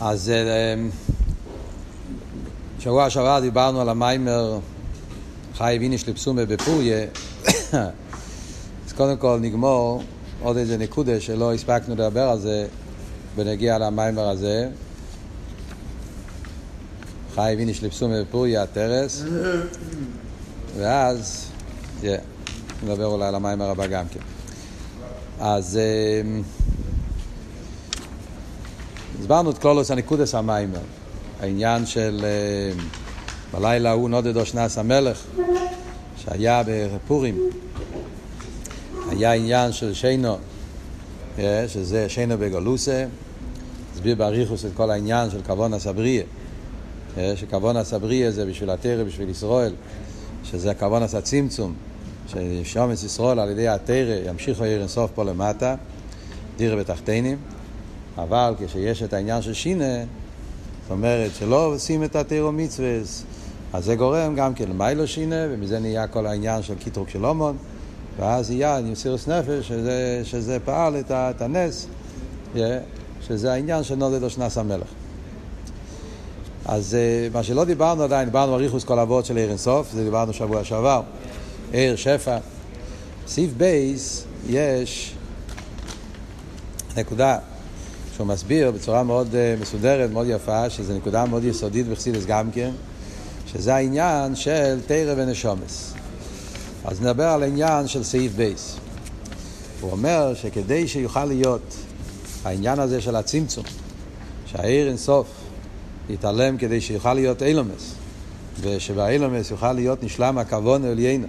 אז שבוע שעבר דיברנו על המיימר חי ויניש לפסומה בפוריה. אז קודם כל נגמור עוד איזה נקודה שלא הספקנו לדבר על זה ונגיע למיימר הזה. חי ויניש לפסומה בפוריה הטרס ואז yeah, נדבר אולי על המיימר הבא גם כן. אז הסברנו את כלולוס הניקודס המיימר. העניין של בלילה ההוא נודדו שנס המלך שהיה בפורים. היה עניין של שינו שזה שינו בגולוסה. הסביר באריכוס את כל העניין של כבון הסבריה שכבון הסבריה זה בשביל התרא, בשביל ישראל שזה כבון הסצמצום ששומץ ישראל על ידי התרא ימשיכו עיר אינסוף פה למטה דירה בתחתינים אבל כשיש את העניין של שינה זאת אומרת שלא עושים את התירו מצווה אז זה גורם גם כן למיילו שינה ומזה נהיה כל העניין של קיטרוק של אומון ואז יהיה ניסירוס נפש שזה, שזה פעל את, את הנס שזה העניין של נודד או שנס המלך אז מה שלא דיברנו עדיין, דיברנו על ריחוס כל אבות של עיר אינסוף, זה דיברנו שבוע שעבר, עיר, שפע. סעיף בייס יש נקודה שהוא מסביר בצורה מאוד uh, מסודרת, מאוד יפה, שזו נקודה מאוד יסודית בחסידס גם כן, שזה העניין של תרא ונשומס. אז נדבר על העניין של סעיף בייס. הוא אומר שכדי שיוכל להיות העניין הזה של הצמצום, שהעיר אינסוף יתעלם כדי שיוכל להיות אילומס, ושבאילומס יוכל להיות נשלם הכבוד עליינו,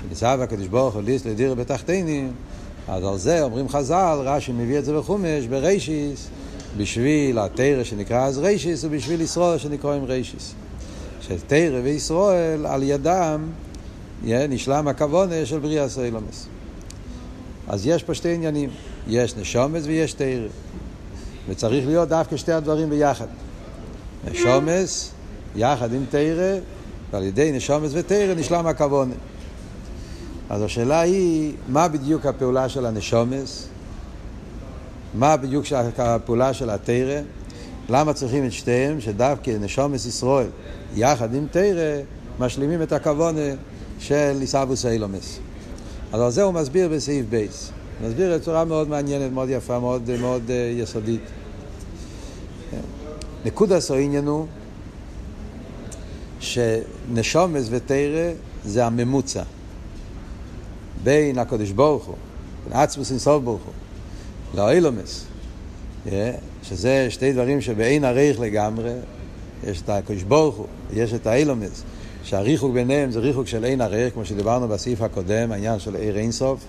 שניצב הקדוש ברוך הוא ליס לדיר בתחתינים, אז על זה אומרים חז"ל, רש"י מביא את זה בחומש, בריישיס, בשביל התרא שנקרא אז ריישיס, ובשביל ישראל שנקראים ריישיס. שתרא וישראל על ידם נשלם הכוונה של בריאה סיילומס. אז יש פה שתי עניינים, יש נשומס ויש תרא. וצריך להיות דווקא שתי הדברים ביחד. נשומס יחד עם תרא, ועל ידי נשומס ותרא נשלם הכוונה. אז השאלה היא, מה בדיוק הפעולה של הנשומס? מה בדיוק הפעולה של התרא? למה צריכים את שתיהם? שדווקא נשומס ישראל יחד עם תרא משלימים את הכוונה של איסאבוס אילומס. אז על זה הוא מסביר בסעיף בייס. מסביר בצורה מאוד מעניינת, מאוד יפה, מאוד, מאוד uh, יסודית. נקודס העניין הוא שנשומס ותרא זה הממוצע. בין הקדוש ברוך הוא, בין עצמוס אינסוף ברוך הוא, לאילומס, שזה שתי דברים שבאין הריח לגמרי, יש את הקדוש ברוך הוא, יש את האילומס, שהריחוק ביניהם זה ריחוק של אין הריח, כמו שדיברנו בסעיף הקודם, העניין של עיר אינסוף,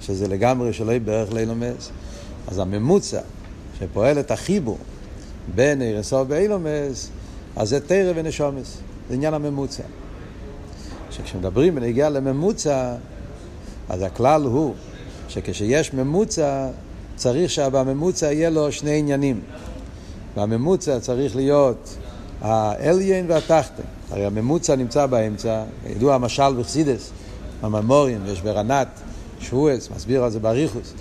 שזה לגמרי שלא בערך לאילומס, אז הממוצע שפועל את החיבור בין עיר אינסוף ואילומס, אז זה תרא ונשומס, זה עניין הממוצע. שכשמדברים בנגיעה לממוצע, אז הכלל הוא שכשיש ממוצע, צריך שבממוצע יהיה לו שני עניינים. והממוצע צריך להיות האליין והתחתן. הרי הממוצע נמצא באמצע, ידוע המשל בחסידס, הממורים, יש ברנת, שבועס, מסביר על זה באריכוס,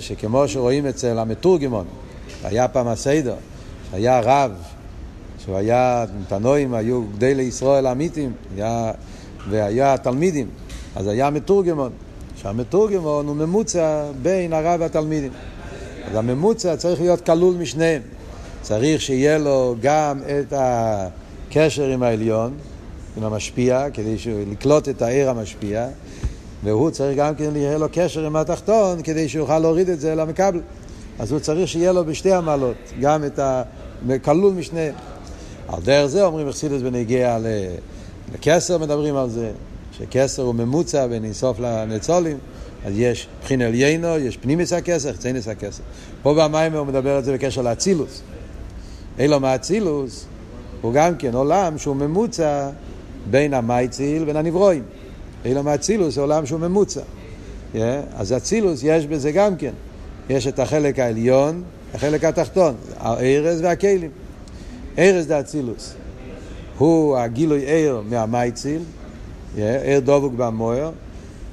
שכמו שרואים אצל המתורגמון, היה פעם הסיידר, שהיה רב, שהוא היה, תנועים היו גדי לישראל האמיתים, והיה תלמידים, אז היה מתורגמון. שהמתורגמון הוא ממוצע בין הרב והתלמידים. אז הממוצע צריך להיות כלול משניהם. צריך שיהיה לו גם את הקשר עם העליון, עם המשפיע, כדי לקלוט את העיר המשפיע, והוא צריך גם כן יהיה לו קשר עם התחתון, כדי שיוכל להוריד את זה למקבל. אז הוא צריך שיהיה לו בשתי המעלות, גם את הכלול משניהם. על דרך זה אומרים אכסידס בנגיע לקסר מדברים על זה, שכסר הוא ממוצע בין אינסוף לנצולים, אז יש בחינה עליינו, יש פנימיס הכסר, חצייניס הכסר. פה במים הוא מדבר על זה בקשר לאצילוס. אילו מאצילוס הוא גם כן עולם שהוא ממוצע בין המייציל ובין הנברואים. אילו מאצילוס זה עולם שהוא ממוצע. Yeah, אז אצילוס יש בזה גם כן. יש את החלק העליון, החלק התחתון, הארז והכלים. ארז זה אצילוס. הוא הגילוי ער מהמייציל, ער דבוק במויר,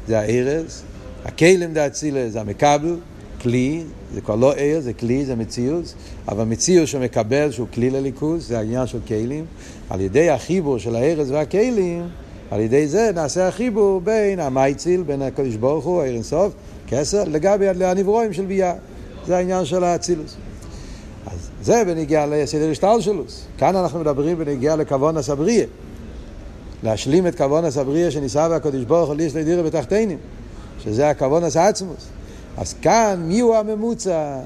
זה הארז, הכלים דה אצילה זה המקבל, כלי, זה כבר לא עיר, זה כלי, זה מציאות, אבל מציאות שמקבל שהוא כלי לליכוז, זה העניין של כלים. על ידי החיבור של הארז והכלים, על ידי זה נעשה החיבור בין המייציל, בין הקדוש ברוך הוא, העיר אינסוף, כסר, לגבי הנברואים של ביאה. זה העניין של האצילוס. אז זה בניגיע לסדר השטלשלוס. כאן אנחנו מדברים בניגיע לכוון הסבריה. להשלים את כוון הסבריה שניסה והקדוש ברוך הוא ליש לדירה בתחתינים, שזה הכוון הסעצמוס. אז כאן מי הוא הממוצע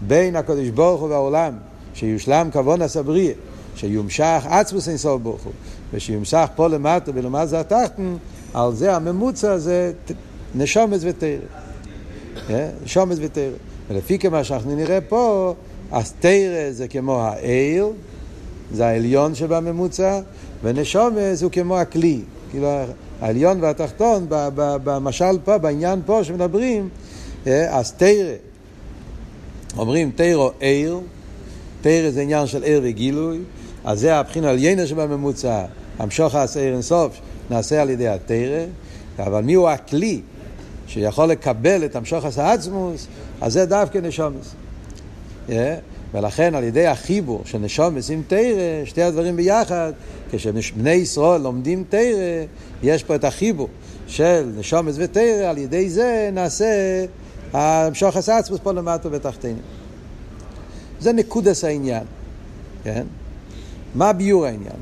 בין הקדוש ברוך הוא והעולם, שיושלם כוון הסבריה, שיומשך עצמוס אינסוף ברוך הוא, ושיומשך פה למטה ולמטה זה התחתן, על זה הממוצע זה נשומץ ותרא. אה? נשומץ ותרא. ולפי כמה שאנחנו נראה פה, אז תרא זה כמו העיר, זה העליון שבממוצע, ונשומץ הוא כמו הכלי. כאילו העליון והתחתון, במשל פה, בעניין פה שמדברים, אה, אז תרא, אומרים תרא עיר, תרא זה עניין של עיר וגילוי, אז זה הבחינה עליינה שבממוצע, המשוך העשה עיר אינסוף, נעשה על ידי התרא, אבל מי הוא הכלי שיכול לקבל את המשוך עשה עצמוס, אז זה דווקא נשומס. ולכן על ידי החיבור של נשומס עם תרא, שתי הדברים ביחד, כשבני ישראל לומדים תרא, יש פה את החיבור של נשומס ותרא, על ידי זה נעשה המשוך עצמוס פה למטה ותחתינו. זה נקודס העניין, כן? מה ביור העניין?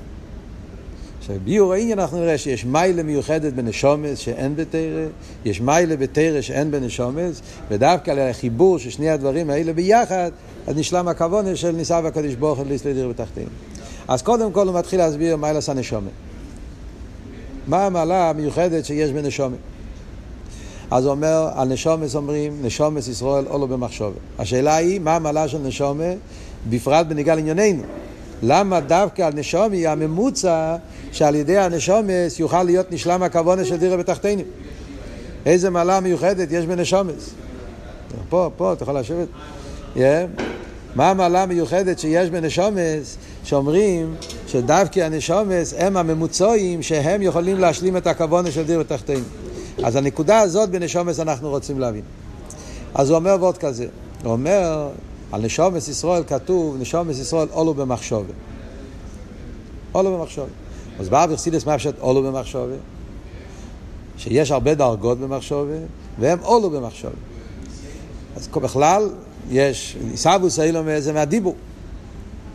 עכשיו, ביור העניין אנחנו נראה שיש מיילה מיוחדת בנשומס שאין בתרא, יש מיילה בתרא שאין בנשומס, ודווקא על החיבור של שני הדברים האלה ביחד, אז נשלם הכוונה של ניסה והקדוש ברוך הוא להסתדר בתחתינו. אז קודם כל הוא מתחיל להסביר מה עשה נשומת. מה המעלה המיוחדת שיש בנשומת. אז הוא אומר, על נשומס אומרים, נשומס ישראל עולו במחשובת. השאלה היא, מה המעלה של נשומת, בפרט בניגע לענייננו. למה דווקא על נשומי הממוצע שעל ידי הנשומס יוכל להיות נשלם הכוונה של דירה בתחתינו? איזה מעלה מיוחדת יש בנשומס? פה, פה, אתה יכול לשבת? Yeah. מה המעלה המיוחדת שיש בנשומס שאומרים שדווקא הנשומס הם הממוצעים שהם יכולים להשלים את הכוונה של דירה בתחתינו? אז הנקודה הזאת בנשומס אנחנו רוצים להבין. אז הוא אומר ועוד כזה, הוא אומר, על נשומס ישראל כתוב, נשומס ישראל עולו במחשובה. עולו במחשובה. אז בא בחסידס מה פשוט עולו במחשובה? שיש הרבה דרגות במחשובה, והם עולו במחשובה. אז בכלל, יש, עיסאוווס אילום זה מהדיבור.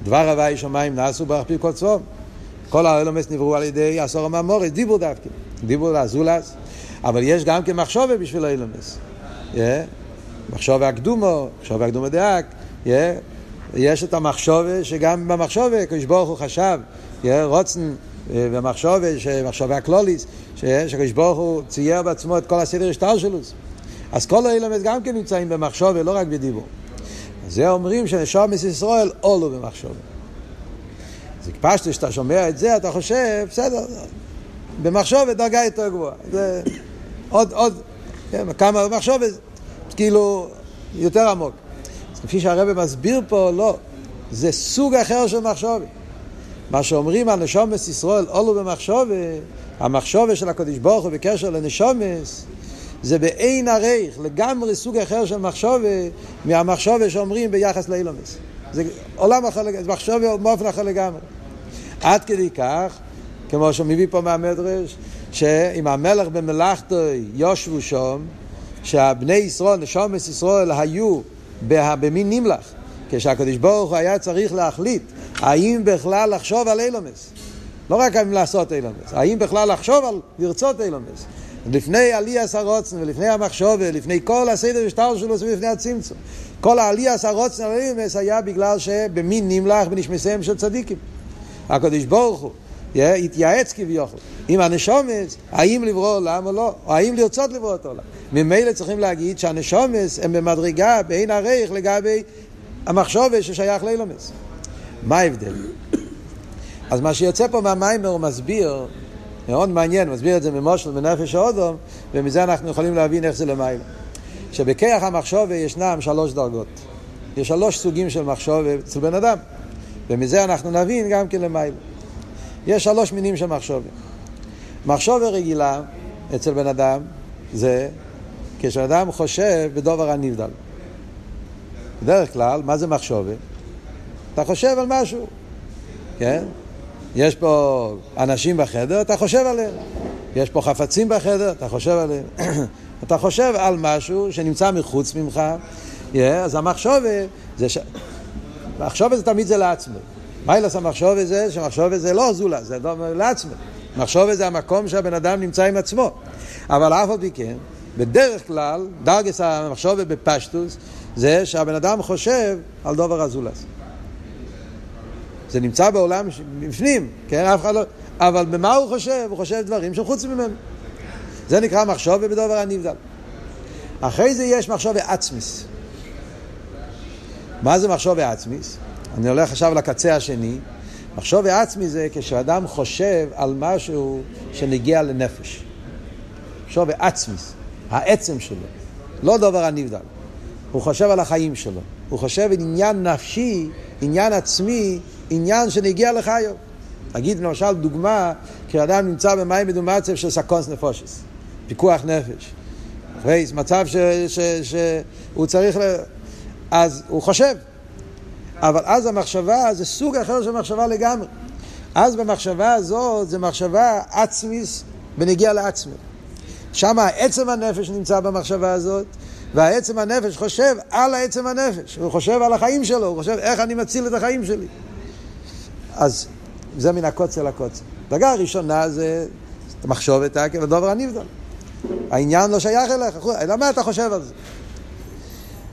דבר הוואי שמיים נעשו ברך פי צפון. כל האילומס נבראו על ידי עשור המאמורס, דיבור דווקא. דיבור לאזולס. אבל יש גם כן מחשובה בשביל האילומס. Yeah. מחשובה הקדומו, מחשובה הקדומו דאק, yeah. יש את המחשובה שגם במחשובה, קדוש ברוך הוא חשב, yeah, רוצן ומחשובה, מחשובה הקלוליס, שקדוש ברוך הוא צייר בעצמו את כל הסדר השטר שלו. אז כל האילומס גם כן נמצאים במחשובה, לא רק בדיבור. זה אומרים שנשומס ישראל עולו במחשובה. זה פשטו שאתה שומע את זה, אתה חושב, בסדר, במחשובה דרגה יותר גבוהה. זה עוד, עוד, כן, כמה מחשובה, כאילו, יותר עמוק. אז כפי שהרבא מסביר פה, לא, זה סוג אחר של מחשובה. מה שאומרים על נשומס ישראל, עולו במחשובה, המחשובה של הקדוש ברוך הוא בקשר לנשומס, זה באין עריך, לגמרי סוג אחר של מחשובה, מהמחשובה שאומרים ביחס לאילומס. זה עולם אחר לגמרי, זה מחשובה באופן אחר לגמרי. עד כדי כך, כמו שהוא מביא פה מהמדרש, שאם המלך במלאכתו יושבו שם, שהבני ישראל, נשומס ישראל, היו במין נמלך, כשהקדוש ברוך הוא היה צריך להחליט האם בכלל לחשוב על אילומס. לא רק האם לעשות אילומס, האם בכלל לחשוב על לרצות אילומס. לפני עליאס הרוצן ולפני המחשוב ולפני כל הסדר ושטר שלו ולפני הצמצום. כל העליאס הרוצן אילומס היה בגלל שבמין נמלך בנשמסיהם של צדיקים. הקדוש ברוך הוא התייעץ כביכול עם הנשומס, האם לברוא עולם או לא, או האם לרצות לברוא את העולם. ממילא צריכים להגיד שהנשומס הם במדרגה בין הרייך לגבי המחשובס ששייך לאילומס. מה ההבדל? אז מה שיוצא פה מהמיימר הוא מסביר, מאוד מעניין, מסביר את זה ממושל בנפש האודום, ומזה אנחנו יכולים להבין איך זה למעלה. שבכיח המחשובה ישנם שלוש דרגות. יש שלוש סוגים של מחשובה אצל בן אדם, ומזה אנחנו נבין גם כן למעלה. יש שלוש מינים של מחשובה. מחשובה רגילה אצל בן אדם זה כשאדם חושב בדובר הנבדל. בדרך כלל, מה זה מחשובה? אתה חושב על משהו, כן? יש פה אנשים בחדר, אתה חושב עליהם. יש פה חפצים בחדר, אתה חושב עליהם. אתה חושב על משהו שנמצא מחוץ ממך, אז המחשובה, זה ש... מחשובה זה תמיד זה לעצמו. מה ילס המחשובה זה? שמחשובה זה לא זולה, זה לא לעצמו. מחשובה זה המקום שהבן אדם נמצא עם עצמו. אבל אף על פי כן, בדרך כלל, דרגס המחשובה בפשטוס, זה שהבן אדם חושב על דובר הזולס. זה נמצא בעולם בפנים, כן? אף אחד לא... אבל במה הוא חושב? הוא חושב דברים שחוץ ממנו. זה נקרא מחשובה בדובר הנבדל. אחרי זה יש מחשובה עצמיס. מה זה מחשובה עצמיס? אני הולך עכשיו לקצה השני. מחשובה עצמי זה כשאדם חושב על משהו שנגיע לנפש. מחשובה עצמיס, העצם שלו, לא דובר הנבדל. הוא חושב על החיים שלו. הוא חושב על עניין נפשי, עניין עצמי, עניין שנגיע לחיו. אגיד למשל דוגמה, כשאדם נמצא במים מדומצב של סקונס נפושס, פיקוח נפש. רייס, מצב שהוא צריך, ל... אז הוא חושב. אבל אז המחשבה זה סוג אחר של מחשבה לגמרי. אז במחשבה הזאת זה מחשבה עצמיס בנגיע לעצמי. שם עצם הנפש נמצא במחשבה הזאת, והעצם הנפש חושב על העצם הנפש, הוא חושב על החיים שלו, הוא חושב איך אני מציל את החיים שלי. אז זה מן הקוצר לקוצר. דרגה הראשונה זה מחשובת עקב הדובר הנבדל. העניין לא שייך אליך, למה אתה חושב על זה?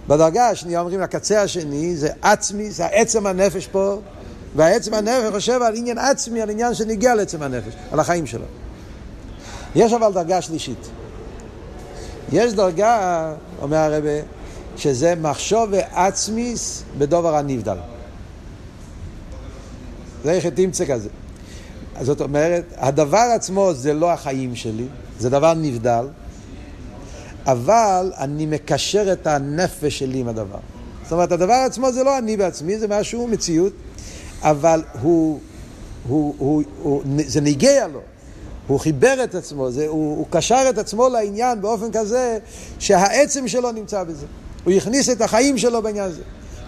בדרגה השנייה אומרים הקצה השני זה עצמי, זה עצם הנפש פה, והעצם הנפש חושב על עניין עצמי, על עניין שנגיע לעצם הנפש, על החיים שלו. יש אבל דרגה שלישית. יש דרגה, אומר הרבה, שזה מחשוב ועצמיס בדובר הנבדל. איך תמצא כזה. זאת אומרת, הדבר עצמו זה לא החיים שלי, זה דבר נבדל, אבל אני מקשר את הנפש שלי עם הדבר. זאת אומרת, הדבר עצמו זה לא אני בעצמי, זה משהו, מציאות, אבל הוא, הוא, הוא, הוא, זה ניגע לו. הוא חיבר את עצמו, זה, הוא, הוא קשר את עצמו לעניין באופן כזה שהעצם שלו נמצא בזה. הוא הכניס את החיים שלו בעניין הזה.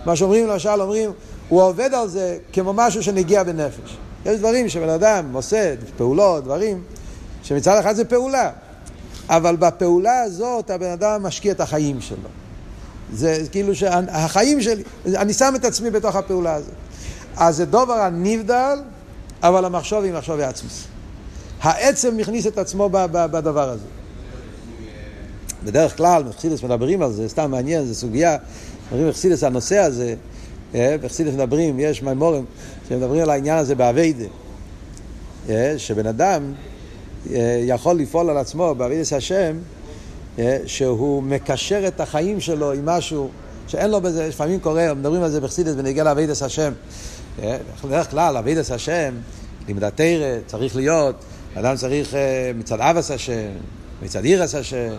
מה שאומרים למשל, אומרים, הוא עובד על זה כמו משהו שנגיע בנפש. יש דברים שבן אדם עושה, פעולות, דברים, שמצד אחד זה פעולה, אבל בפעולה הזאת הבן אדם משקיע את החיים שלו. זה כאילו שהחיים שלי, אני שם את עצמי בתוך הפעולה הזאת. אז זה דובר הנבדל, אבל המחשוב היא מחשוב עצמוס. העצם מכניס את עצמו בדבר הזה. בדרך כלל, מחסידס מדברים על זה, סתם מעניין, זו סוגיה, מדברים מחסידס הנושא הזה, בחסידס אה, מדברים, יש מימורים שמדברים על העניין הזה באביידה, אה, שבן אדם אה, יכול לפעול על עצמו באביידס השם, שהוא מקשר את החיים שלו עם משהו שאין לו בזה, לפעמים קורה, מדברים על זה בחסידס בנגיע לאביידס השם. בדרך כלל, אביידס השם, לימד התרא, צריך להיות, אדם צריך מצד אבס השם, מצד אירס השם,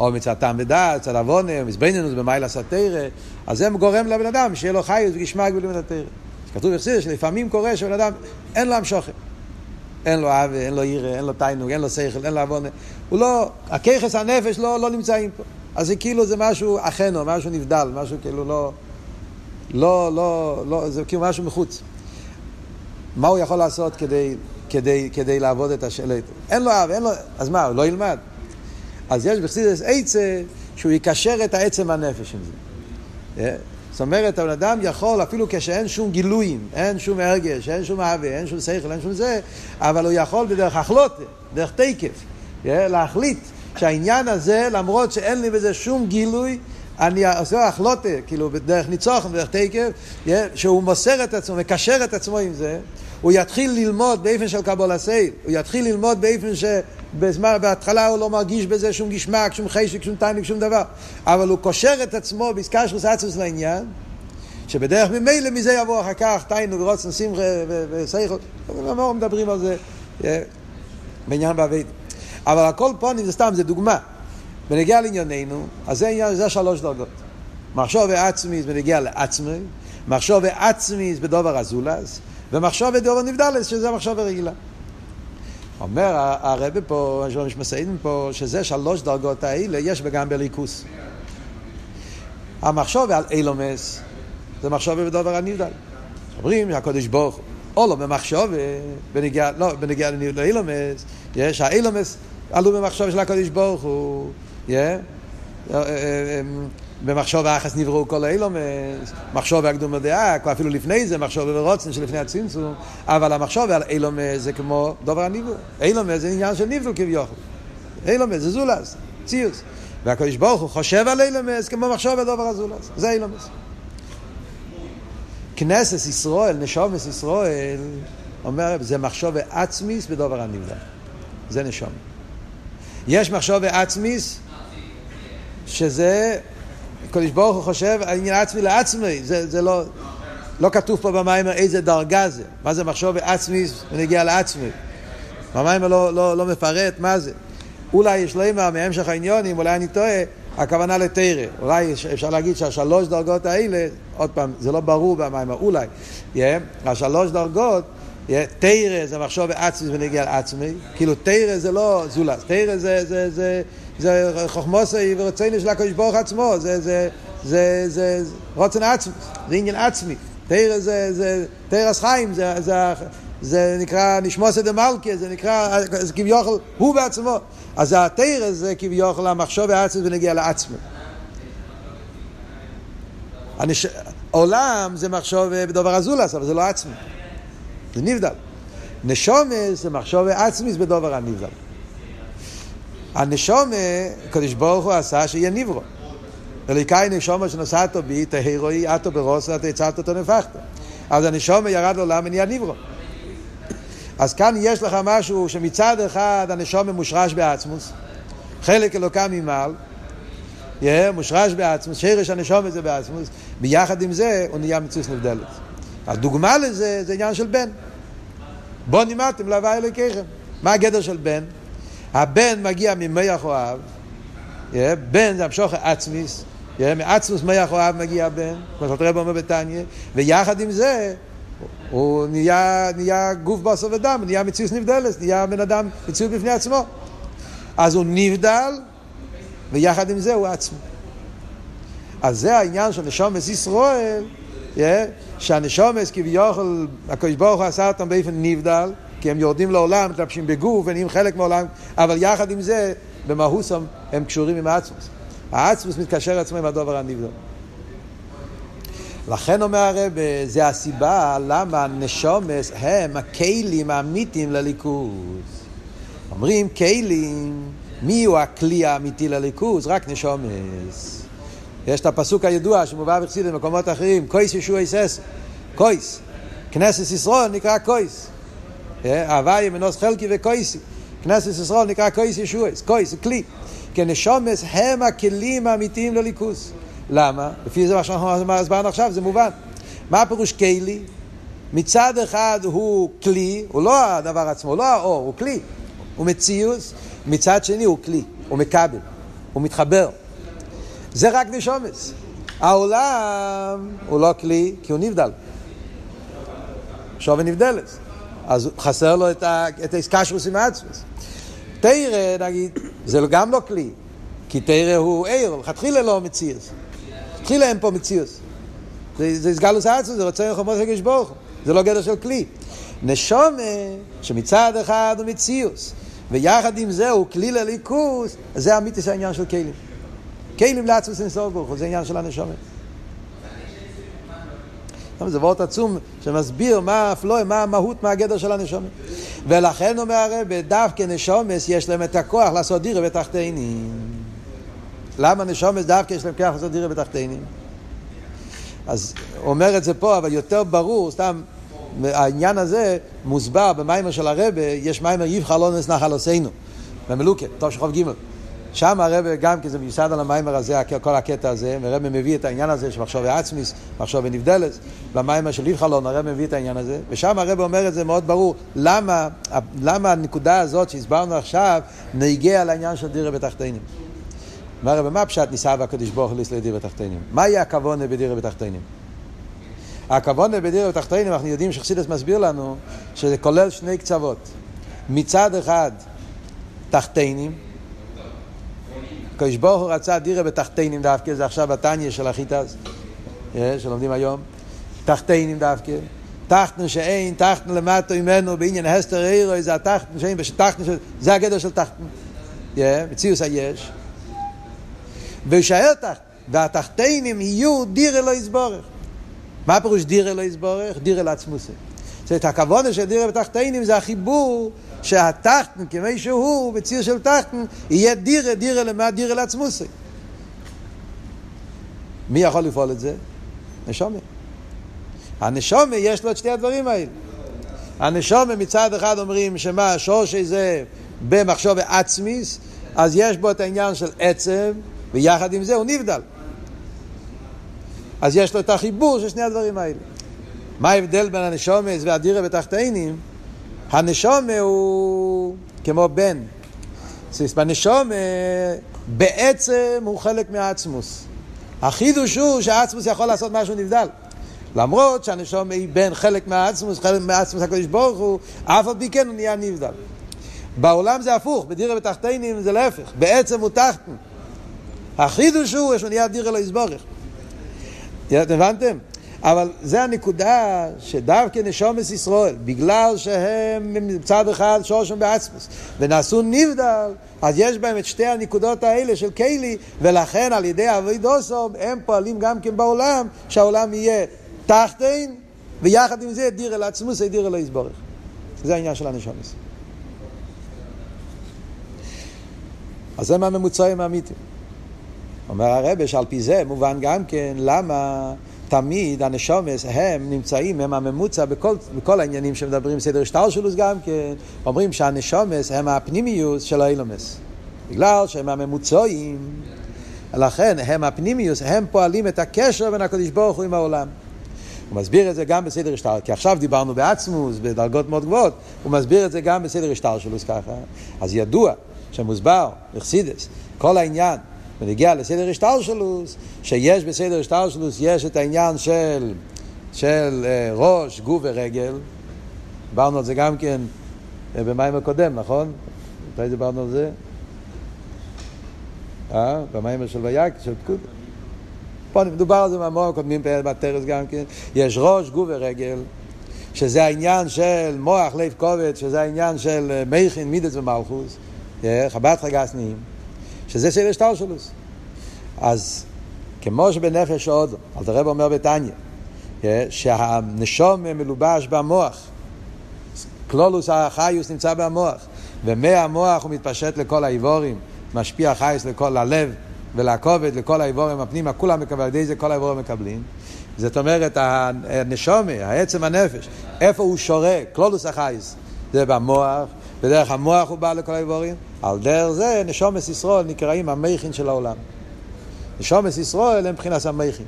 או מצד טעם ודעת, מצד עוונה, מזבנינוס במיילה סתירה, אז זה גורם לבן אדם שיהיה לו חיות וגשמק בלימוד התירה. כתוב בחסידס שלפעמים קורה שבן אדם אין לו המשוכן. אין לו אבי, אין לו עירה, אין לו תיינוג, אין לו שכל, אין לו עוונה. הוא לא, הככס הנפש לא, לא נמצאים פה. אז זה כאילו זה משהו אכנו, משהו נבדל, משהו כאילו לא, לא, לא, לא, זה כאילו משהו מחוץ. מה הוא יכול לעשות כדי, כדי, כדי לעבוד את השלט? אין לו אב, אין לו, אז מה, הוא לא ילמד? אז יש בחסידס עצה שהוא יקשר את העצם הנפש עם זה. אה? זאת אומרת, הבן אדם יכול, אפילו כשאין שום גילויים, אין שום הרגש, אין שום אהבה, אין שום שכל, אין שום זה, אבל הוא יכול בדרך החלוטה, דרך תקף, אה? להחליט שהעניין הזה, למרות שאין לי בזה שום גילוי, אני עושה החלוטה, כאילו בדרך ניצוחן, בדרך תקף, אה? שהוא מוסר את עצמו, מקשר את עצמו עם זה, הוא יתחיל ללמוד באופן של קבול הסייל, הוא יתחיל ללמוד באופן שבהתחלה הוא לא מרגיש בזה שום גשמק, שום חשק, שום תיינוק, שום דבר, אבל הוא קושר את עצמו בעסקה של סעצוס לעניין, שבדרך ממילא מזה יבוא אחר כך תיינוק, רוצן, שמחה וסייכל, לא מדברים על זה אה, בעניין בעביד. אבל הכל פונים זה סתם, זה דוגמה. בנגיע לענייננו, אז זה, עניין, זה שלוש דרגות. מחשוב ועצמי זה בנגיע לעצמי, מחשוב ועצמי זה בדובר הזולז, ומחשוב ודובר נבדלס, שזה מחשוב רגילה. אומר הרבי פה, יש מסעידים פה, שזה שלוש דרגות האלה, יש גם בליכוס. המחשוב על אילומס זה מחשוב בדובר הנבדל. אומרים שהקודש ברוך או לא במחשוב, בנגיע, לא, בנגיע לאילומס, יש האילומס עלו במחשוב של הקודש ברוך הוא. במחשוב האחס נבראו כל האילומס, מחשוב הקדום הדעה, אפילו לפני זה, מחשוב ורוצן שלפני הצמצום, אבל המחשוב על אילומס זה כמו דובר הניבור. אילומס זה עניין של ניבל כביכול. אילומס זה זולס, ציוס. והקדוש ברוך הוא חושב על אילומס כמו מחשוב על דובר הזולס. זה אילומס. כנסת ישראל, נשומס ישראל, אומר, זה מחשוב עצמיס בדובר הנבדל. זה נשום. יש מחשוב עצמיס, שזה, הקדוש ברוך הוא חושב עניין עצמי לעצמי, זה, זה לא, לא כתוב פה במיימר איזה דרגה זה, מה זה מחשוב עצמיס ונגיע לעצמי. במיימר לא, לא, לא מפרט מה זה. אולי יש לימה מהמשך העניונים, אולי אני טועה, הכוונה לתרא. אולי אפשר להגיד שהשלוש דרגות האלה, עוד פעם, זה לא ברור במים, אולי, yeah, השלוש דרגות, תרא זה מחשוב עצמי ונגיע לעצמי, כאילו תרא זה לא זולס, תרא זה, זה, זה, זה חוכמוסי ורצוני של הקדוש ברוך עצמו, זה, זה, זה, זה, זה רוצן עצמי, זה עניין עצמי. תרא זה, זה, תרס חיים, זה, זה, זה נקרא נשמוסי דה מלכה, זה נקרא, זה כביכול, הוא בעצמו. אז התרא זה כביכול המחשוב העצמי ונגיע לעצמו. הנש... עולם זה מחשוב בדבר הזולס, אבל זה לא עצמי. זה נבדל. נשומה זה מחשוב עצמי בדבר הנבדל. הנשומה, הקדוש ברוך הוא עשה שיהיה נברו. אליקאי נשומה שנוסעתו בי, תהירוי, עטו ברוסה, תצלת אותו נפחת. אז הנשומה ירד לעולם ונהיה נברו. אז כאן יש לך משהו שמצד אחד הנשום מושרש בעצמוס, חלק אלוקה ממעל, yeah, מושרש בעצמוס, שרש הנשום זה בעצמוס, ביחד עם זה הוא נהיה מציאות נבדלת. הדוגמה לזה זה עניין של בן. בוא נימדתם להווה אלוקיכם. מה הגדר של בן? הבן מגיע ממח אוהב, בן זה המשוך עצמיס, מעצמוס מח אוהב מגיע בן, כמו שאתה רב אומר בתניא, ויחד עם זה הוא נהיה, נהיה גוף בשר ודם, נהיה מציאות נבדלת, נהיה בן אדם מציאות בפני עצמו. אז הוא נבדל, ויחד עם זה הוא עצמו. אז זה העניין של נשומס ישראל, yeah, שהנשומס כביכול, הקדוש ברוך הוא עשה אותם באופן נבדל, כי הם יורדים לעולם, מתלבשים בגוף ונהיים חלק מהעולם, אבל יחד עם זה, במהוסם הם קשורים עם האצמוס. האצמוס מתקשר עצמו עם הדובר הנבדל. לכן אומר הרב, זה הסיבה למה נשומס הם הכלים האמיתיים לליכוז. אומרים כלים, מי הוא הכלי האמיתי לליכוז? רק נשומס. יש את הפסוק הידוע שמובא בחסידים במקומות אחרים, קויס ישוע יסס, קויס. כנסת ישראל נקרא קויס. הוואי מנוס חלקי וקויסי. כנסת ישראל נקרא קויס ישוע, קויס כלי. כי נשומס הם הכלים האמיתיים לליכוז. למה? לפי זה מה שאנחנו הסברנו עכשיו, זה מובן. מה הפירוש כלי? מצד אחד הוא כלי, הוא לא הדבר עצמו, לא האור, הוא כלי. הוא מציאוס, מצד שני הוא כלי, הוא מקבל, הוא מתחבר. זה רק נשומץ. העולם הוא לא כלי, כי הוא נבדל. שווי נבדלת. אז חסר לו את האיסקשרוס עם העצמוס. תרא, נגיד, זה גם לא כלי, כי תרא הוא עיר, לכתחילה לא מציאוס. תחילה אין פה מציאוס. זה סגלוס עצמו, זה רוצה לחומות רגש ברוך זה לא גדר של כלי. נשומה, שמצד אחד הוא מציאוס, ויחד עם זה הוא כלי לליכוס, זה אמיתיס העניין של כלים. כלים לעצמוס אינסוף ברוך זה עניין של הנשומה. זה וורט עצום שמסביר מה הפלואה, מה המהות, מה הגדר של הנשומת. ולכן אומר הרב, דווקא נשומס יש להם את הכוח לעשות דירה בתחתינים. למה נשומס דווקא יש להם כוח לעשות דירה בתחתינים? אז אומר את זה פה, אבל יותר ברור, סתם, העניין הזה מוסבר במיימר של הרבה, יש מיימר יבחר לא נס נחל עשינו, במלוקה, טוב שחוב ג' שם הרבה גם כי זה מיוסד על המיימר הזה, כל הקטע הזה, והרבה מביא את העניין הזה של מחשוב עצמיס, מחשוב נבדלת, במיימר של יבחלון הרבה מביא את העניין הזה, ושם הרבה אומר את זה מאוד ברור, למה, למה הנקודה הזאת שהסברנו עכשיו נגיע לעניין של דירה בתחתינים. אומר רבי, מה פשט ניסה והקדוש ברוך הוא לסלדי בתחתינים? מהי הכוונה בדירה בתחתינים? הכוונה בדירה בתחתינים, אנחנו יודעים שחסידס מסביר לנו שזה כולל שני קצוות. מצד אחד, תחתינים, הקדוש ברוך הוא רצה דירה בתחתינים דווקא, זה עכשיו בתניא של החיטס, שלומדים היום. תחתינים דווקא. תחתנו שאין, תחתנו למטו ממנו בעניין הסתר אירו, זה התחתנו שאין, תחתנו זה הגדר של תחתנו. מציאוס היש. וישאר תחת, והתחתינים יהיו דירה לא יסבורך. מה פירוש דירה לא יסבורך? דירה לעצמוסי. זאת אומרת, הכוונה של דירה בתחתינים זה החיבור שהתחתן, כמי שהוא, בציר של תחתן, יהיה דירה, דירה למה? דירה לעצמוסי. מי יכול לפעול את זה? נשומה. הנשומה יש לו את שתי הדברים האלה. הנשומה מצד אחד אומרים שמה, שורשי זה במחשוב עצמיס, אז יש בו את העניין של עצם, ויחד עם זה הוא נבדל. אז יש לו את החיבור של שני הדברים האלה. מה ההבדל בין הנשומס והדירה בתחתינים? הנשומה הוא כמו בן. בנשומה בעצם הוא חלק מהעצמוס. החידוש הוא שהעצמוס יכול לעשות משהו נבדל. למרות שהנשומה היא בן חלק מהעצמוס, חלק מהעצמוס הקדוש ברוך הוא, אף על פי כן הוא נהיה נבדל. בעולם זה הפוך, בדירה בתחתינים זה להפך, בעצם הוא תחתן. החידוש הוא שהוא נהיה דירה לא יסבורך. הבנתם? אבל זה הנקודה שדווקא נשומס ישראל, בגלל שהם מצד אחד שורשם בעצמוס ונעשו נבדל, אז יש בהם את שתי הנקודות האלה של קיילי, ולכן על ידי אבידוסום הם פועלים גם כן בעולם, שהעולם יהיה תחתין, ויחד עם זה דירה לעצמוס, דירה לא יסבורך. זה העניין של הנשומס. אז זה מהממוצעים האמיתיים. אומר הרבה שעל פי זה מובן גם כן למה תמיד הנשומס הם נמצאים, הם הממוצע בכל, בכל העניינים שמדברים סדר שטר שלוס גם כן, אומרים שהנשומס הם הפנימיוס של האילומס. בגלל שהם הממוצעים, לכן הם הפנימיוס, הם פועלים את הקשר בין הקדוש ברוך הוא עם העולם. הוא מסביר את זה גם בסדר השטר, כי עכשיו דיברנו בעצמוס, בדרגות מאוד גבוהות, הוא מסביר את זה גם בסדר השטר שלוס ככה. אז ידוע שמוסבר, אכסידס, כל העניין ונגיע לסדר השטלשלוס, שיש בסדר השטלשלוס, יש את העניין של, של ראש, גוף ורגל. דיברנו על זה גם כן במים הקודם, נכון? מתי דיברנו על זה? אה? במים של ויק, של פקוד. פה מדובר על זה מהמון קודמים בטרס גם כן. יש ראש, גוף ורגל. שזה העניין של מוח, לב כובד, שזה העניין של מייכין, מידס ומלכוס, חב"ד חגסניים. שזה סדר שטלשלוס. אז כמו שבנפש עוד, אלתר רב אומר בתניא, שהנשום מלובש במוח, קלולוס החיוס נמצא במוח, ומהמוח הוא מתפשט לכל האיבורים, משפיע חייס לכל הלב ולכובד, לכל האיבורים הפנימה, כולם מקבלים, על ידי זה כל האיבורים מקבלים. זאת אומרת, הנשומה, העצם הנפש, איפה הוא שורה, קלולוס החייס, זה במוח, בדרך המוח הוא בא לכל האיבורים, על דרך זה נשומס ישרול נקראים המכין של העולם. נשומס ישרול הם מבחינת המכין.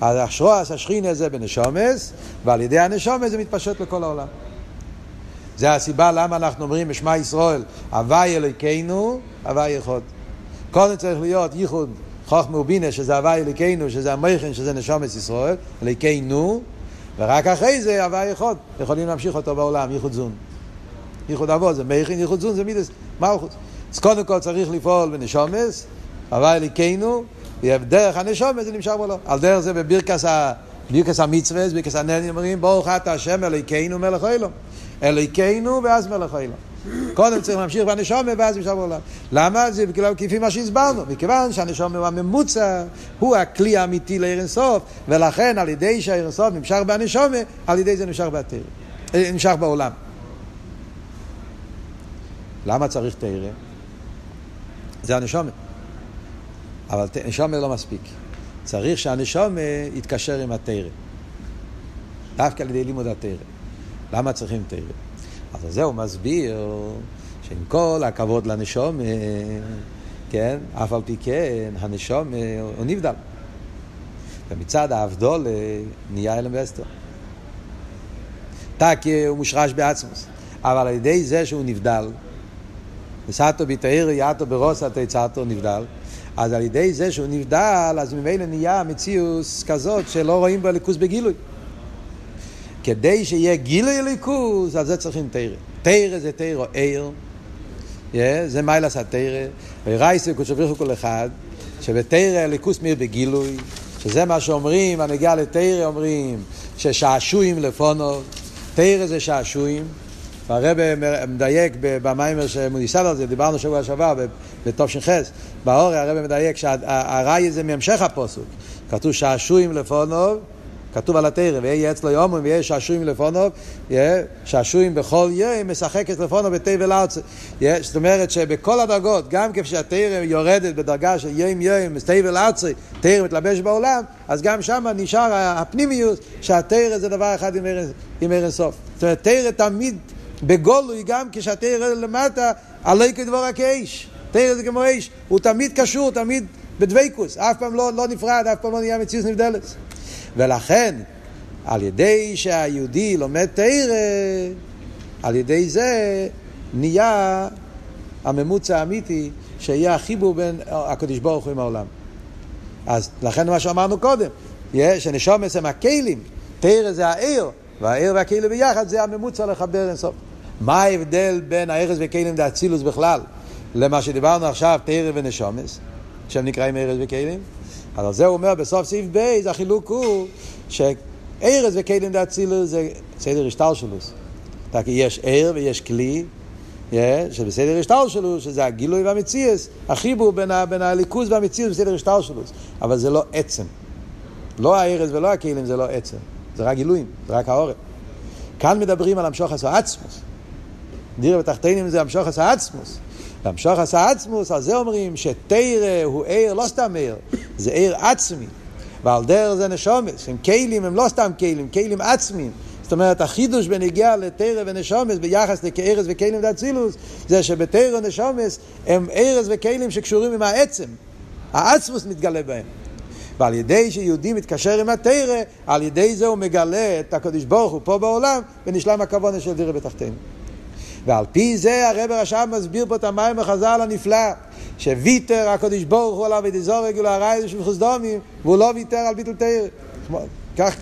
אז השרועס השכינה זה בנשומס, ועל ידי הנשומס זה מתפשט לכל העולם. זה הסיבה למה אנחנו אומרים בשמע ישראל, הווי אלוהיכנו, הווי יכול. קודם צריך להיות ייחוד חוכמה ובינה, שזה הווי אלוהיכנו, שזה המכין, שזה נשומס ישראל, אלוהיכנו, ורק אחרי זה הווי יכול. יכולים להמשיך אותו בעולם, ייחוד זון. ייחוד אבות זה מייכין, ייחוד זון זה מידס מלכוס. אז קודם כל צריך לפעול בנשומס, אבל אליקינו, דרך הנשומס זה נמשך בו על דרך זה בבירקס בירקס המצווה, בירקס הנני אומרים, ברוך אתה השם אליקינו מלך אילום. אליקינו ואז מלך אילום. קודם צריך להמשיך בנשומה ואז נמשך בעולם. למה? זה בגלל כפי מה שהסברנו. מכיוון שהנשומה הוא הממוצע, הוא הכלי האמיתי לעיר אינסוף, ולכן על ידי שהעיר אינסוף נמשך בנשומה, על ידי זה נמשך בתרא. נמשך בעולם. למה צריך תרא? זה הנשומת. אבל נשומת לא מספיק. צריך שהנשומת יתקשר עם התרא. דווקא על ידי לימוד התרא. למה צריכים תרא? אז זה הוא מסביר שעם כל הכבוד לנשומת, כן, אף על פי כן, הנשומת הוא נבדל. ומצד האבדול נהיה אלם ואסתר. טקי הוא מושרש בעצמוס. אבל על ידי זה שהוא נבדל, וסתו בתאיר יעתו ברוסה תצעתו נבדל. אז על ידי זה שהוא נבדל, אז ממילא נהיה מציאוס כזאת שלא רואים בו ליכוס בגילוי. כדי שיהיה גילוי ליכוס, על זה צריכים תרא. תרא זה תרא עיר, Yeah, זה מיילס התרא, ורייסי קודשו כל אחד, שבתרא הליכוס מאיר בגילוי, שזה מה שאומרים, הנגיעה לתרא אומרים, ששעשועים לפונו, תרא זה שעשועים, והרב מדייק במיימר שמוניסד על זה, דיברנו שבוע שעבר בתש"ח, באורי הרב מדייק שהראי זה מהמשך הפוסוק, כתוב שעשועים לפונוב, כתוב על התרא, ויהיה אצלו יומם ויהיה שעשועים לפונוב, שעשועים בכל יום משחק את לפונוב בתבל ארצה. זאת אומרת שבכל הדרגות, גם כשהתרא יורדת בדרגה של יום יום, תבל ארצה, תרא מתלבש בעולם, אז גם שם נשאר הפנימיוס, שהתרא זה דבר אחד עם ערן סוף. זאת אומרת, תרא תמיד בגולוי גם כשהתרא למטה, עלי כדבור הכאש. תרא זה כמו אש, הוא תמיד קשור, תמיד בדבקוס, אף פעם לא, לא נפרד, אף פעם לא נהיה מציאות נבדלת. ולכן, על ידי שהיהודי לומד תרא, על ידי זה נהיה הממוצע האמיתי, שיהיה החיבור בין הקדוש ברוך הוא עם העולם. אז לכן מה שאמרנו קודם, שנשומס הם הכלים, תרא זה העיר, והעיר והכלים ביחד זה הממוצע לחבר אינסוף. מה ההבדל בין הארז וכלים דאצילוס בכלל למה שדיברנו עכשיו, תרא ונשומס, שהם נקראים ארז וכלים? אז על זה הוא אומר בסוף סעיף ב', החילוק הוא שארז וכלים דאצילוס זה סדר השטר שלו. יש ער ויש כלי, שבסדר השטר שלו, שזה הגילוי והמציאס, החיבור בין, ה, בין הליכוז והמציאס בסדר השטר שלו. אבל זה לא עצם. לא הארז ולא הכלים זה לא עצם. זה רק גילויים, זה רק העורף. כאן מדברים על המשוך עשו עצמוס. דירה בתחתינים זה המשוך עשו עצמוס. והמשוך עשו עצמוס, על זה אומרים שתרא הוא עיר, לא סתם עיר, זה עיר עצמי. ועל דרך זה נשומס, הם כלים, הם לא סתם כלים, כלים עצמיים. זאת אומרת, החידוש בנגיע לתרא ונשומס ביחס לכארז וכלים ואצילוס, זה שבתרא ונשומס הם ארז וכלים שקשורים עם העצם. העצמוס מתגלה בהם. ועל ידי שיהודי מתקשר עם התרא, על ידי זה הוא מגלה את הקדוש ברוך הוא פה בעולם, ונשלם הכוונה של דירה בתחתינו. ועל פי זה הרב רשם מסביר פה את המים החז"ל הנפלא, שוויתר הקדוש ברוך הוא עליו ודזורג ולהרעי של חסדומים, והוא לא ויתר על ביטול תרא. כך,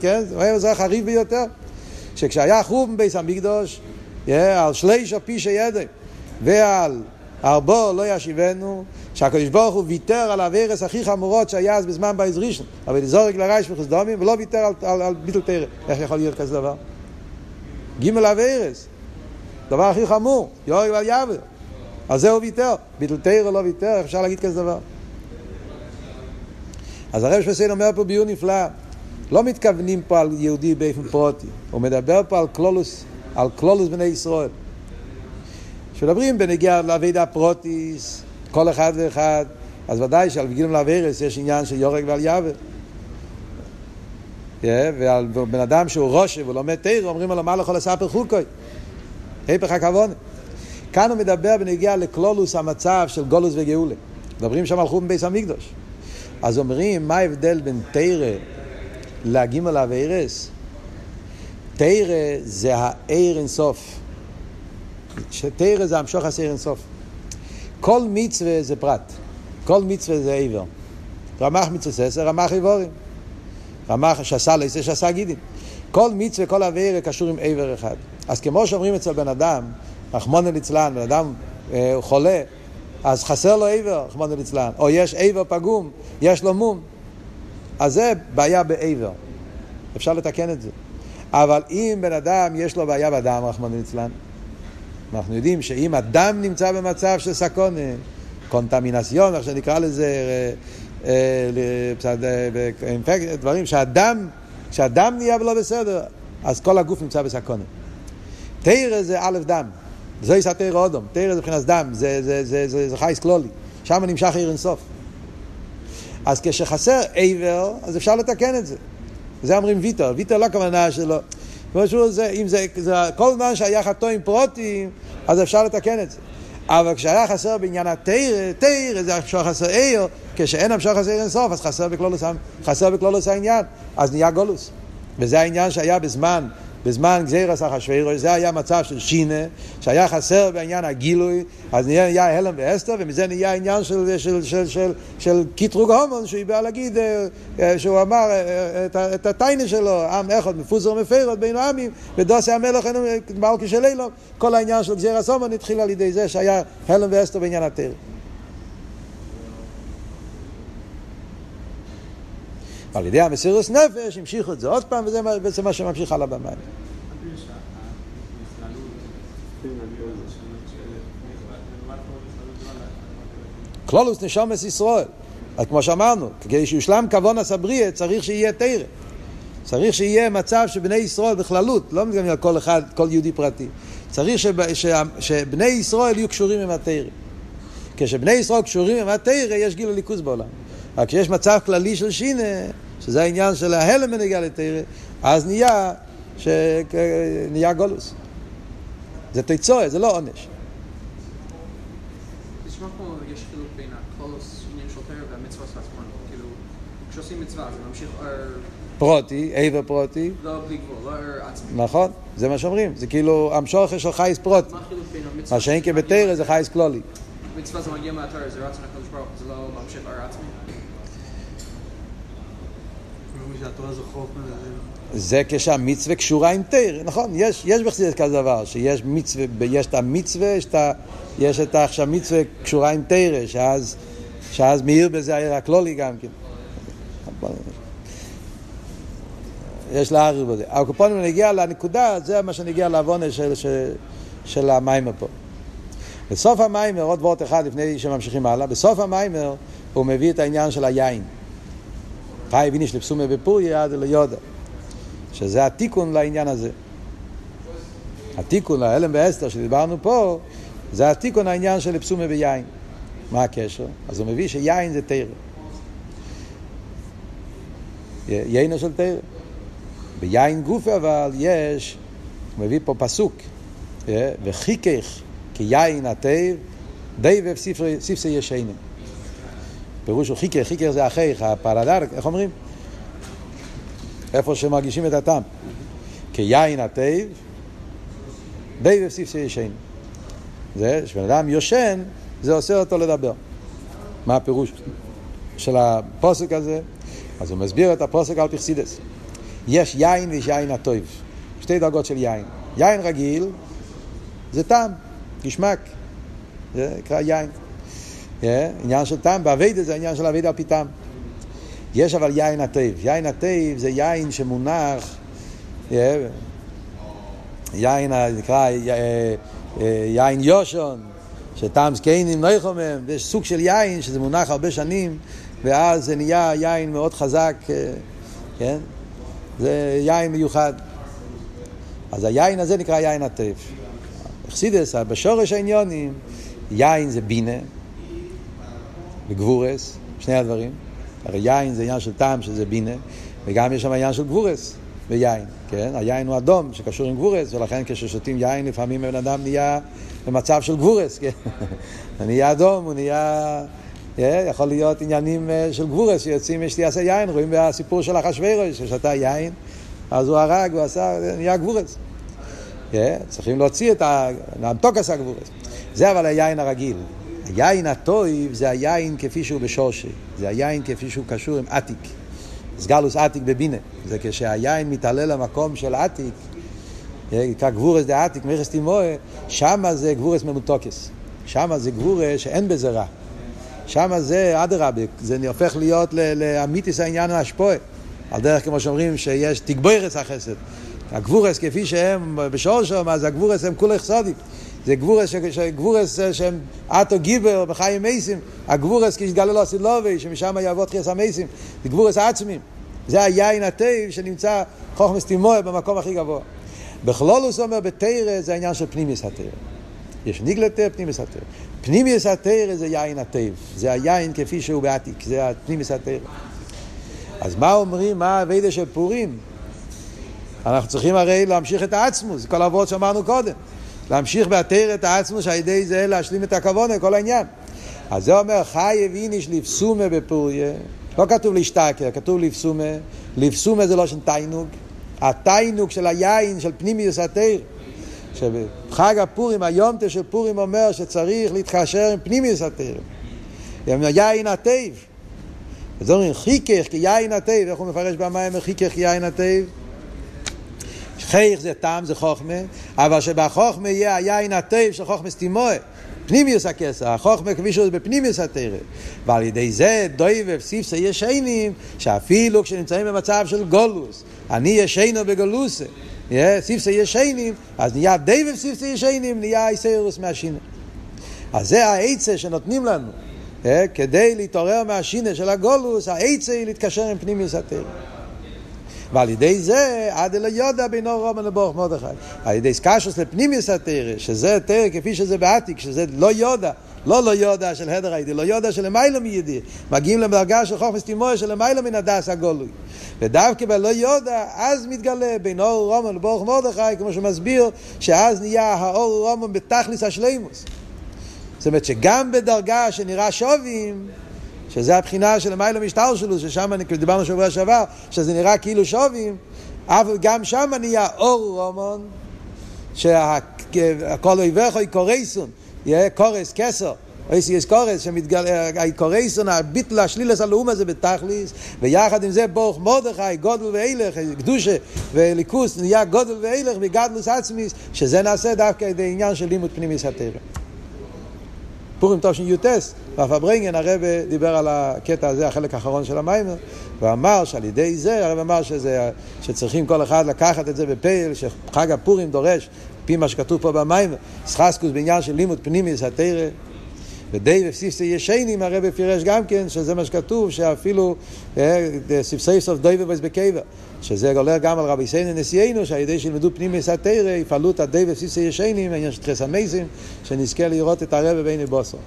כן, זה החריף ביותר. שכשהיה חורבן בייס המקדוש, על שליש הפיש הידע, ועל ארבו לא ישיבנו, שהקדוש ברוך הוא ויתר על האברס הכי חמורות שהיה אז בזמן בייז ראשון, אבל זורק לרייש וחסדומים, ולא ויתר על, על, על ביטול תרא. איך יכול להיות כזה דבר? ג' אברס, דבר הכי חמור, יורג ועל יבר. על זה הוא ויתר, ביטול תרא לא ויתר, אפשר להגיד כזה דבר? אז הרב שפסיין אומר פה ביור נפלא, לא מתכוונים פה על יהודי באופן פרוטי, הוא מדבר פה על קלולוס, על קלולוס בני ישראל. כשמדברים בנגיע לאבידה פרוטיס, כל אחד ואחד, אז ודאי שעל בגילום לאברס יש עניין של יורק ועל יבר. Yeah, ועל בן אדם שהוא רושם ולומד תרא, אומרים לו מה לכל לספר חוקוי. היפך הכוון. כאן הוא מדבר בנגיע לקלולוס המצב של גולוס וגאולה. מדברים שם על חום בייס המקדוש. אז אומרים, מה ההבדל בין תרא לגימל אברס? תרא זה העיר אינסוף. שתרא זה המשוך הסיר אינסוף. כל מצווה זה פרט. כל מצווה זה עבר. רמח מצווה ססר, רמח איבורים. רמח שעשה ליסה, שעשה גידים. כל מצווה, כל עבר קשור עם עבר אחד. אז כמו שאומרים אצל בן אדם, רחמונא ליצלן, בן אדם אה, חולה, אז חסר לו עבר, רחמונא ליצלן. או יש עבר פגום, יש לו מום. אז זה בעיה בעבר. אפשר לתקן את זה. אבל אם בן אדם יש לו בעיה בדם, רחמנא ליצלן, אנחנו יודעים שאם אדם נמצא במצב של סקונה, קונטמינציון, איך שנקרא לזה, אה, אה, דברים שהדם, כשאדם נהיה לא בסדר, אז כל הגוף נמצא בסקונה. תרא זה א' דם, זה יש התרא אודום, תרא זה מבחינת דם, זה, זה, זה, זה, זה חייס כלולי, שם נמשך עיר אינסוף. אז כשחסר עבר, אז אפשר לתקן את זה. זה אומרים ויטר, ויטר לא הכוונה שלו. משהו זה, אם זה, זה כל זמן שהיה חטוא עם פרוטים, אז אפשר לתקן את זה. אבל כשהיה חסר בעניין התרא, תרא זה עכשיו חסר עיר, כשאין המשך חסר אינסוף, אז חסר בכלולוס, חסר בכלולוס העניין, אז נהיה גולוס. וזה העניין שהיה בזמן בזמן גזירס אחשוורוש, זה היה מצב של שינה, שהיה חסר בעניין הגילוי, אז נהיה הלם ואסתר, ומזה נהיה עניין של, של, של, של, של קיטרוג הומון, שהוא בא להגיד, אה, אה, שהוא אמר אה, את, את הטיינה שלו, עם אחד מפוזר ומפרד בין העמים, ודוסי המלך אינו מלכי של אילום, כל העניין של גזירס הומון התחיל על ידי זה שהיה הלם ואסתר בעניין התרא. ועל ידי המסירוס נפש המשיכו את זה עוד פעם, וזה מה שממשיך הלאה במים. כלולוס נשומס ישראל. אז כמו שאמרנו, כדי שיושלם כבון הסבריה צריך שיהיה תרא. צריך שיהיה מצב שבני ישראל בכללות, לא מתכוונים על כל אחד, כל יהודי פרטי. צריך שב, ש, שבני ישראל יהיו קשורים עם התרא. כשבני ישראל קשורים עם התרא, יש גיל הליכוז בעולם. רק כשיש מצב כללי של שינה, שזה העניין של ההלם בנגיעה לתרא, אז נהיה, ש... נהיה גולוס. זה תיצורת, זה לא עונש. נשמע פה יש חילוק בין הקולוס, עניין של תרא והמצווה עצמן. כאילו, כשעושים מצווה זה ממשיך אור... פרוטי, עבר פרוטי. לא בלי גבול, לא עצמי. נכון, זה מה שאומרים. זה כאילו המשוכר של חייס פרוטי. מה שאין כבתרא זה חייס כלולי. מצווה זה מגיע מהתרא, זה רצון הקדוש ברוך הוא, זה לא ממשיך אור עצמי. זה כשהמצווה קשורה עם תרא, נכון, יש, יש בחסידות כזה דבר, שיש מצווה, יש את המצווה, יש את, ה- יש את ה- שהמצווה קשורה עם תרא, שאז, שאז מאיר בזה העיר הכלולי גם כן. יש להעריך בזה. אבל קופונים נגיע לנקודה, זה מה שנגיע לעוונה של, של, של המיימר פה. בסוף המיימר, עוד וורט אחד לפני שממשיכים הלאה, בסוף המיימר הוא מביא את העניין של היין. חי ויניש לפסומה בפוריה עד ליודה. שזה התיקון לעניין הזה. התיקון להלם ואסתר שדיברנו פה, זה התיקון העניין של לפסומה ביין. מה הקשר? אז הוא מביא שיין זה תרא. יינו של תרא. ביין גוף אבל יש, הוא מביא פה פסוק, אה, וחיכך כיין התיב, די וספסי ישנים. פירוש הוא חיכך, חיכך זה אחיך, הפרדר, איך אומרים? איפה שמרגישים את הטעם. כיין התיב, די וספסי ישנים. זה, כשבן אדם יושן, זה עושה אותו לדבר. מה הפירוש של הפוסק הזה? אז הוא מסביר את הפוסק על פרסידס. יש יין ויש יין הטויב. שתי דרגות של יין. יין רגיל זה טעם, גשמאק. זה נקרא יין. יא, עניין של טעם, בעבודה זה עניין של עבודה על פי טעם. יש אבל יין הטוב. יין הטוב זה יין שמונח, יא, יין נקרא יין ישן, שטעם זקנים לא יכולים, ויש סוג של יין שזה מונח הרבה שנים, ואז זה נהיה יין מאוד חזק, כן? זה יין מיוחד. אז היין הזה נקרא יין הטוב. על פי חסידות, בשורש העניינים, יין זה בינה וגבורות, שני הדברים. הרי יין זה עניין של טעם שזה בינה, וגם יש שם עניין של גבורות ביין, כן? היין הוא אדום שקשור עם גבורות, ולכן כששותים יין לפעמים בן אדם נהיה במצב של גבורות, כן? הוא נהיה אדום, הוא נהיה... יכול להיות עניינים של גבורות שיוצאים משתיית היין, רואים בסיפור של אחשוורוש, ששתה יין, אז הוא הרג, הוא עשה, נהיה גבורס. צריכים להוציא את ה... להמתוק עשה גבורס. זה אבל היין הרגיל. היין הטויב זה היין כפי שהוא בשורשי. זה היין כפי שהוא קשור עם עתיק. סגלוס עתיק בבינה. זה כשהיין מתעלה למקום של עתיק, נקרא גבורס דה עתיק, מכס תימוה, שמה זה גבורס ממותוקס. שמה זה גבורס שאין בזה רע. שמה זה אדרבה, זה הופך להיות לאמיתיס העניין ההשפועה. על דרך כמו שאומרים שיש תגבוירס החסד. הגבורס כפי שהם בשורשם, אז הגבורס הם כולי חסודים. זה גבורס, ש... גבורס שהם אטו גיבר בחיים מייסים, הגבורס כשתגלה לו סילובי, שמשם יעבוד חייס המייסים, זה גבורס עצמים. זה היין הטייב שנמצא חוכמס תימוה במקום הכי גבוה. בכלולוס אומר בתרא זה העניין של פנימיס התרא. יש ניגלתר, פנימיס התרא. פנימיס התרא זה יין הטייב, זה היין כפי שהוא בעתיק, זה פנימיס התרא. אז מה אומרים, מה הווידה של פורים? אנחנו צריכים הרי להמשיך את העצמוס, כל העבוד שאמרנו קודם. להמשיך בהתר את העצמוס, על ידי זה להשלים את הכוונה, כל העניין. אז זה אומר, חי הביניש לפסומה בפוריה. לא כתוב להשתכר, כתוב לפסומה. לפסומה זה לא של תיינוג. התיינוק של היין, של פנימיוס התיר. שבחג הפורים, היומטה של פורים אומר שצריך להתחשר עם פנימיוס התיר. עם היין התיב. אז אומרים חיכך כיין התיב, איך הוא מפרש במים חיכך כיין התיב? חייך זה טעם, זה חוכמה, אבל שבחוכמה יהיה היין התיב של חוכמה סתימוה. פנימיוס הכסר, החוכמה כפי שהוא בפנימיוס התרא. ועל ידי זה דוי ופסיפסה ישנים, שאפילו כשנמצאים במצב של גולוס, אני ישנו בגולוסה, סיפסה ישנים, אז נהיה די ופסיפסה ישנים, נהיה איסרוס מהשינה. אז זה העצה שנותנים לנו, כדי להתעורר מהשינה של הגולוס, העצה היא להתקשר עם פנימיוס התרא. ועל ידי זה עד אלא יודע בינו רומן לברוך מרדכי. על ידי סקשוס לפנימיוס התרא, שזה תרא כפי שזה בעתיק, שזה לא יודע. לא לא יודע של הדר היידי, לא יודע של למיילו מידי. מגיעים לדרגה של חוכמס תימוי של למיילו מן הדס הגולוי. ודווקא בלא יודע, אז מתגלה בין אור רומן לברוך מרדכי, כמו שמסביר, שאז נהיה האור רומן בתכליס השלימוס. זאת אומרת שגם בדרגה שנראה שובים, שזה הבחינה של המיילו משטר שלו, ששם דיברנו שבוע שעבר, שזה נראה כאילו שובים, אבל גם שם נהיה אור רומן, שהכל אויבך היא קורייסון, יהיה קורס, כסר. אויס יש קורס, שהקורייסון, הביטל השלילס הלאום הזה בתכליס, ויחד עם זה ברוך מרדכי, גודל ואילך, קדושה וליכוס, נהיה גודל ואילך וגדלוס עצמיס, שזה נעשה דווקא על עניין של לימוד פנימיס התרא. פורים תשי"ט, בפברנגן הרב דיבר על הקטע הזה, החלק האחרון של המיימר, ואמר שעל ידי זה, הרב אמר שזה, שצריכים כל אחד לקחת את זה בפייל, שחג הפורים דורש, פי מה שכתוב פה במיימר, סחסקוס בעניין של לימוד פנימיס התרא. ודי ופסיפסי ישנים הרב פירש גם כן, שזה מה שכתוב, שאפילו ספסי סוף דוי ובויס בקבר, שזה עולה גם על רבי סייני נשיאנו, שעל ידי שילמדו פנימיס התרא, יפעלו את הדי ופסיפסי ישנים, העניין של תחס המייסים, שנזכה לראות את הרב בני בוסו.